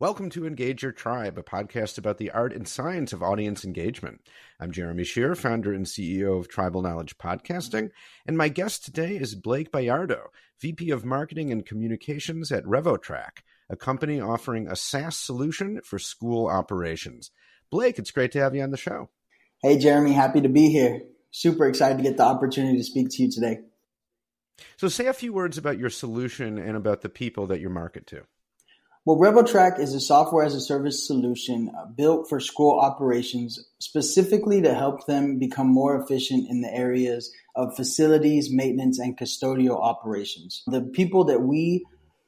Welcome to Engage Your Tribe, a podcast about the art and science of audience engagement. I'm Jeremy Shere, founder and CEO of Tribal Knowledge Podcasting, and my guest today is Blake Bayardo, VP of Marketing and Communications at RevoTRAC, a company offering a SaaS solution for school operations. Blake, it's great to have you on the show. Hey, Jeremy, happy to be here. Super excited to get the opportunity to speak to you today. So, say a few words about your solution and about the people that you market to. Well, RevoTRAC is a software as a service solution uh, built for school operations specifically to help them become more efficient in the areas of facilities, maintenance, and custodial operations. The people that we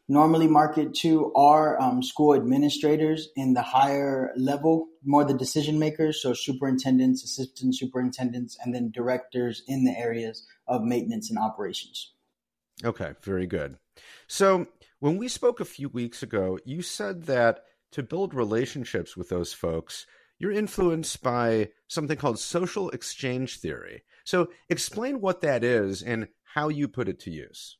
normally market to are um, school administrators in the higher level, more the decision makers, so superintendents, assistant superintendents, and then directors in the areas of maintenance and operations. Okay, very good. So, when we spoke a few weeks ago, you said that to build relationships with those folks, you're influenced by something called social exchange theory. So, explain what that is and how you put it to use.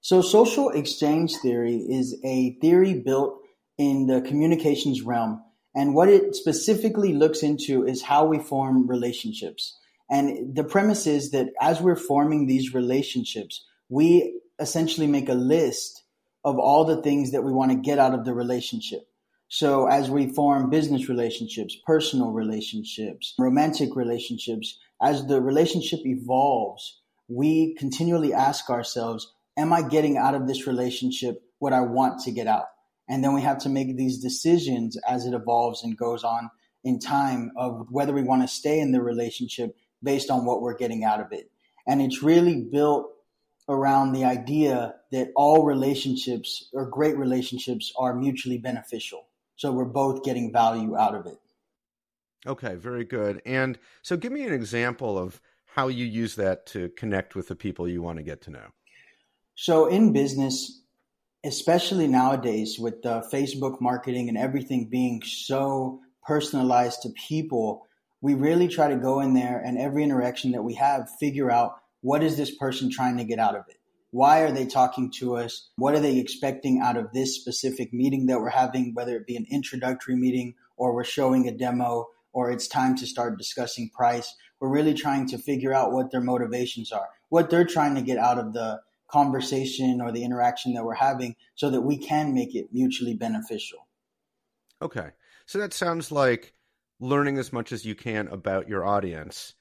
So, social exchange theory is a theory built in the communications realm. And what it specifically looks into is how we form relationships. And the premise is that as we're forming these relationships, we essentially make a list of all the things that we want to get out of the relationship. So as we form business relationships, personal relationships, romantic relationships, as the relationship evolves, we continually ask ourselves, am I getting out of this relationship what I want to get out? And then we have to make these decisions as it evolves and goes on in time of whether we want to stay in the relationship based on what we're getting out of it. And it's really built around the idea that all relationships or great relationships are mutually beneficial. So we're both getting value out of it. Okay, very good. And so give me an example of how you use that to connect with the people you want to get to know. So in business, especially nowadays with the Facebook marketing and everything being so personalized to people, we really try to go in there and every interaction that we have, figure out what is this person trying to get out of it? Why are they talking to us? What are they expecting out of this specific meeting that we're having, whether it be an introductory meeting or we're showing a demo or it's time to start discussing price? We're really trying to figure out what their motivations are, what they're trying to get out of the conversation or the interaction that we're having so that we can make it mutually beneficial. Okay. So that sounds like learning as much as you can about your audience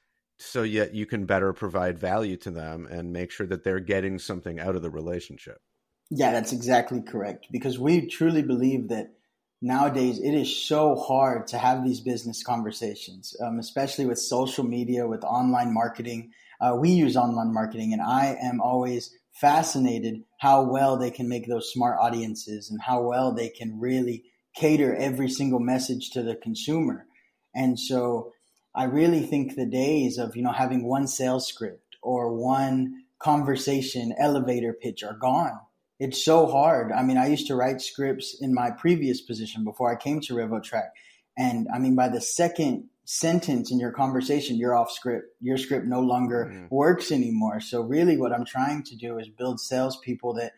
so yet you can better provide value to them and make sure that they're getting something out of the relationship. Yeah, that's exactly correct. Because we truly believe that nowadays it is so hard to have these business conversations, um, especially with social media, with online marketing. Uh, we use online marketing, and I am always fascinated how well they can make those smart audiences and how well they can really cater every single message to the consumer. And so I really think the days of, you know, having one sales script or one conversation elevator pitch are gone. It's so hard. I mean, I used to write scripts in my previous position before I came to RevoTRAC. And I mean, by the second sentence in your conversation, you're off script. Your script no longer mm. works anymore. So really what I'm trying to do is build salespeople that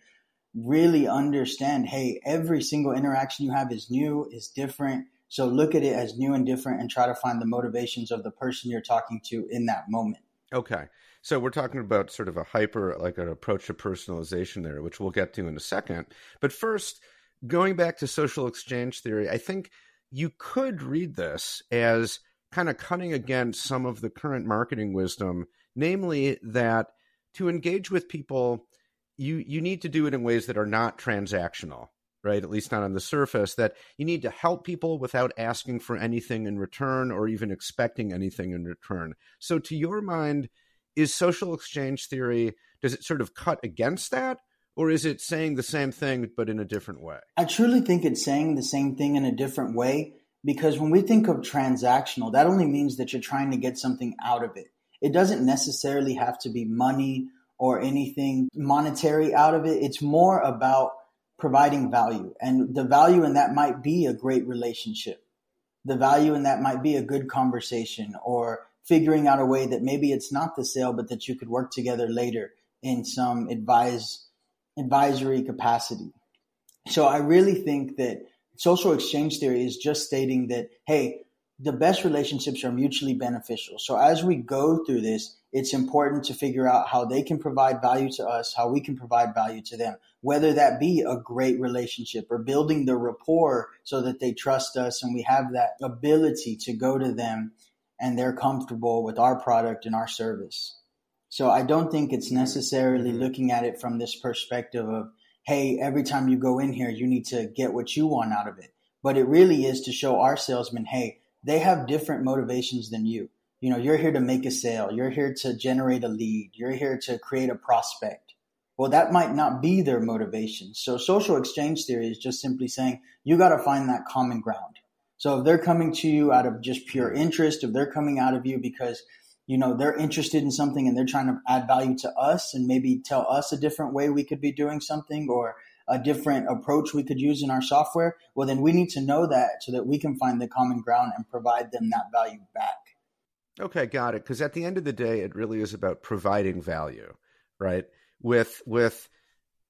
really understand, hey, every single interaction you have is new, is different so look at it as new and different and try to find the motivations of the person you're talking to in that moment. Okay. So we're talking about sort of a hyper, like an approach to personalization there, which we'll get to in a second. But first, going back to social exchange theory, I think you could read this as kind of cutting against some of the current marketing wisdom, namely that to engage with people, you you need to do it in ways that are not transactional right? At least not on the surface, that you need to help people without asking for anything in return or even expecting anything in return. So, to your mind, is social exchange theory, does it sort of cut against that? Or is it saying the same thing but in a different way? I truly think it's saying the same thing in a different way because when we think of transactional, that only means that you're trying to get something out of it. It doesn't necessarily have to be money or anything monetary out of it. It's more about providing value. And the value in that might be a great relationship. The value in that might be a good conversation or figuring out a way that maybe it's not the sale, but that you could work together later in some advise advisory capacity. So I really think that social exchange theory is just stating that, hey, the best relationships are mutually beneficial. So as we go through this, it's important to figure out how they can provide value to us, how we can provide value to them, whether that be a great relationship or building the rapport so that they trust us and we have that ability to go to them and they're comfortable with our product and our service. So I don't think it's necessarily mm-hmm. looking at it from this perspective of, hey, every time you go in here, you need to get what you want out of it. But it really is to show our salesmen, hey, they have different motivations than you. You know, you're here to make a sale, you're here to generate a lead, you're here to create a prospect. Well, that might not be their motivation. So social exchange theory is just simply saying you got to find that common ground. So if they're coming to you out of just pure interest, if they're coming out of you because you know they're interested in something and they're trying to add value to us and maybe tell us a different way we could be doing something or a different approach we could use in our software well then we need to know that so that we can find the common ground and provide them that value back okay got it because at the end of the day it really is about providing value right with with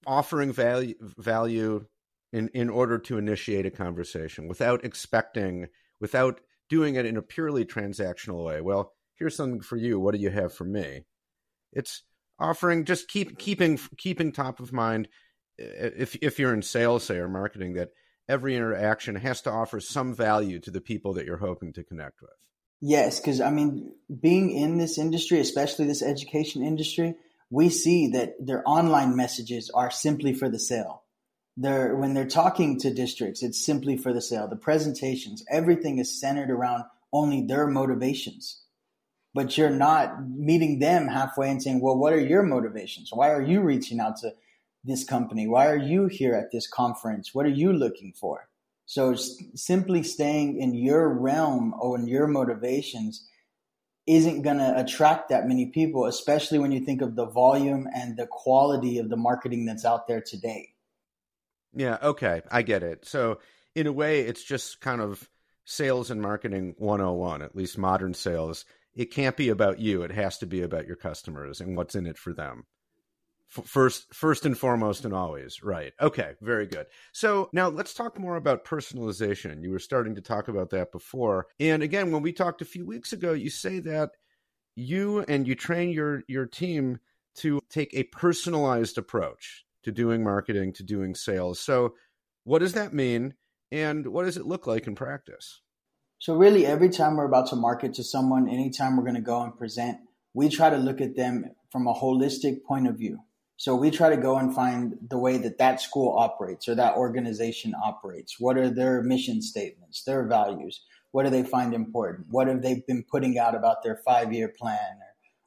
offering value value in in order to initiate a conversation without expecting without doing it in a purely transactional way well here's something for you. What do you have for me? It's offering just keep keeping keeping top of mind if if you're in sales say or marketing that every interaction has to offer some value to the people that you're hoping to connect with. Yes, because I mean, being in this industry, especially this education industry, we see that their online messages are simply for the sale. They're when they're talking to districts, it's simply for the sale. The presentations, everything is centered around only their motivations but you're not meeting them halfway and saying, well, what are your motivations? Why are you reaching out to this company? Why are you here at this conference? What are you looking for? So simply staying in your realm or in your motivations isn't going to attract that many people, especially when you think of the volume and the quality of the marketing that's out there today. Yeah, okay, I get it. So, in a way, it's just kind of sales and marketing 101, at least modern sales it can't be about you. It has to be about your customers and what's in it for them. First, first and foremost, and always. Right. Okay. Very good. So now let's talk more about personalization. You were starting to talk about that before, and again, when we talked a few weeks ago, you say that you and you train your your team to take a personalized approach to doing marketing, to doing sales. So, what does that mean, and what does it look like in practice? So really, every time we're about to market to someone, anytime we're going to go and present, we try to look at them from a holistic point of view. So we try to go and find the way that that school operates or that organization operates. What are their mission statements, their values? What do they find important? What have they been putting out about their five year plan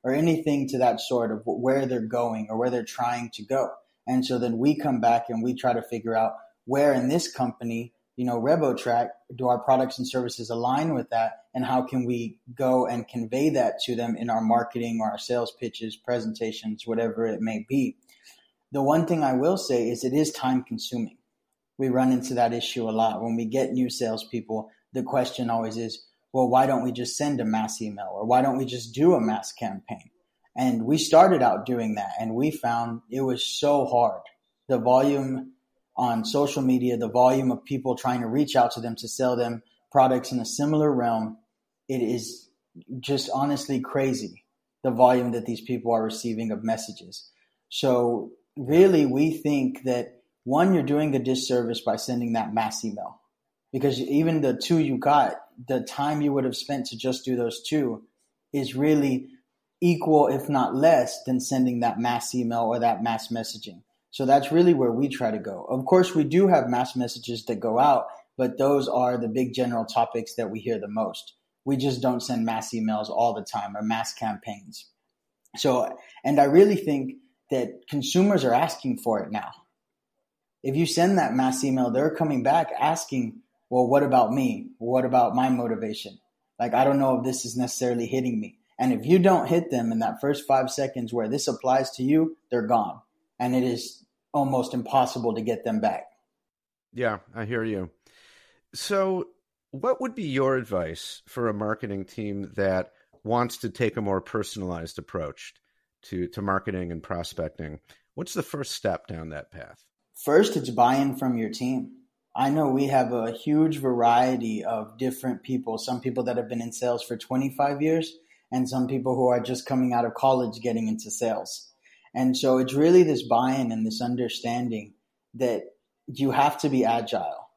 or, or anything to that sort of where they're going or where they're trying to go? And so then we come back and we try to figure out where in this company you know, RevoTRAC, do our products and services align with that? And how can we go and convey that to them in our marketing or our sales pitches, presentations, whatever it may be? The one thing I will say is it is time consuming. We run into that issue a lot. When we get new salespeople, the question always is, well, why don't we just send a mass email or why don't we just do a mass campaign? And we started out doing that and we found it was so hard. The volume on social media, the volume of people trying to reach out to them to sell them products in a similar realm, it is just honestly crazy the volume that these people are receiving of messages. So really we think that one, you're doing a disservice by sending that mass email because even the two you got, the time you would have spent to just do those two is really equal, if not less, than sending that mass email or that mass messaging. So that's really where we try to go. Of course, we do have mass messages that go out, but those are the big general topics that we hear the most. We just don't send mass emails all the time or mass campaigns. So, and I really think that consumers are asking for it now. If you send that mass email, they're coming back asking, well, what about me? What about my motivation? Like, I don't know if this is necessarily hitting me. And if you don't hit them in that first five seconds where this applies to you, they're gone and it is almost impossible to get them back. Yeah, I hear you. So, what would be your advice for a marketing team that wants to take a more personalized approach to, to marketing and prospecting? What's the first step down that path? First, it's buy in from your team. I know we have a huge variety of different people. Some people that have been in sales for 25 years, and some people who are just coming out of college getting into sales. And so it's really this buy in and this understanding that you have to be agile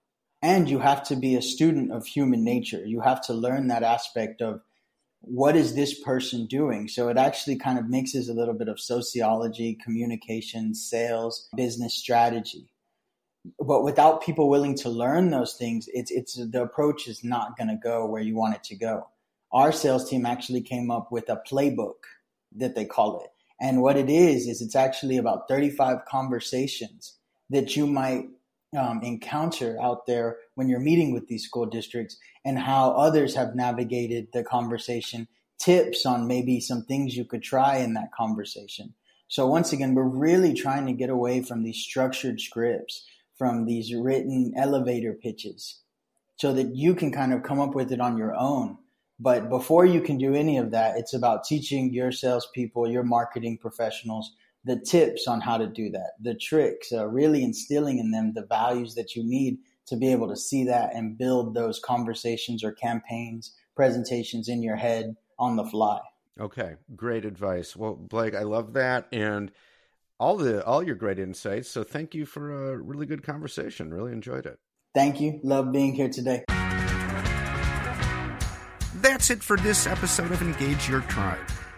and you have to be a student of human nature. You have to learn that aspect of what is this person doing? So it actually kind of mixes a little bit of sociology, communication, sales, business strategy but without people willing to learn those things, it's it's the approach is not going to go where you want it to go. Our sales team actually came up with a playbook that they call it, and what it is is it's actually about 35 conversations that you might um, encounter out there when you're meeting with these school districts, and how others have navigated the conversation. Tips on maybe some things you could try in that conversation. So once again, we're really trying to get away from these structured scripts from these written elevator pitches so that you can kind of come up with it on your own. But before you can do any of that, it's about teaching your salespeople, your marketing professionals, the tips on how to do that, the tricks, uh, really instilling in them the values that you need to be able to see that and build those conversations or campaigns, presentations in your head on the fly. Okay, great advice. Well, Blake, I love that. And all the all your great insights. So thank you for a really good conversation. Really enjoyed it. Thank you. Love being here today. That's it for this episode of Engage Your Tribe.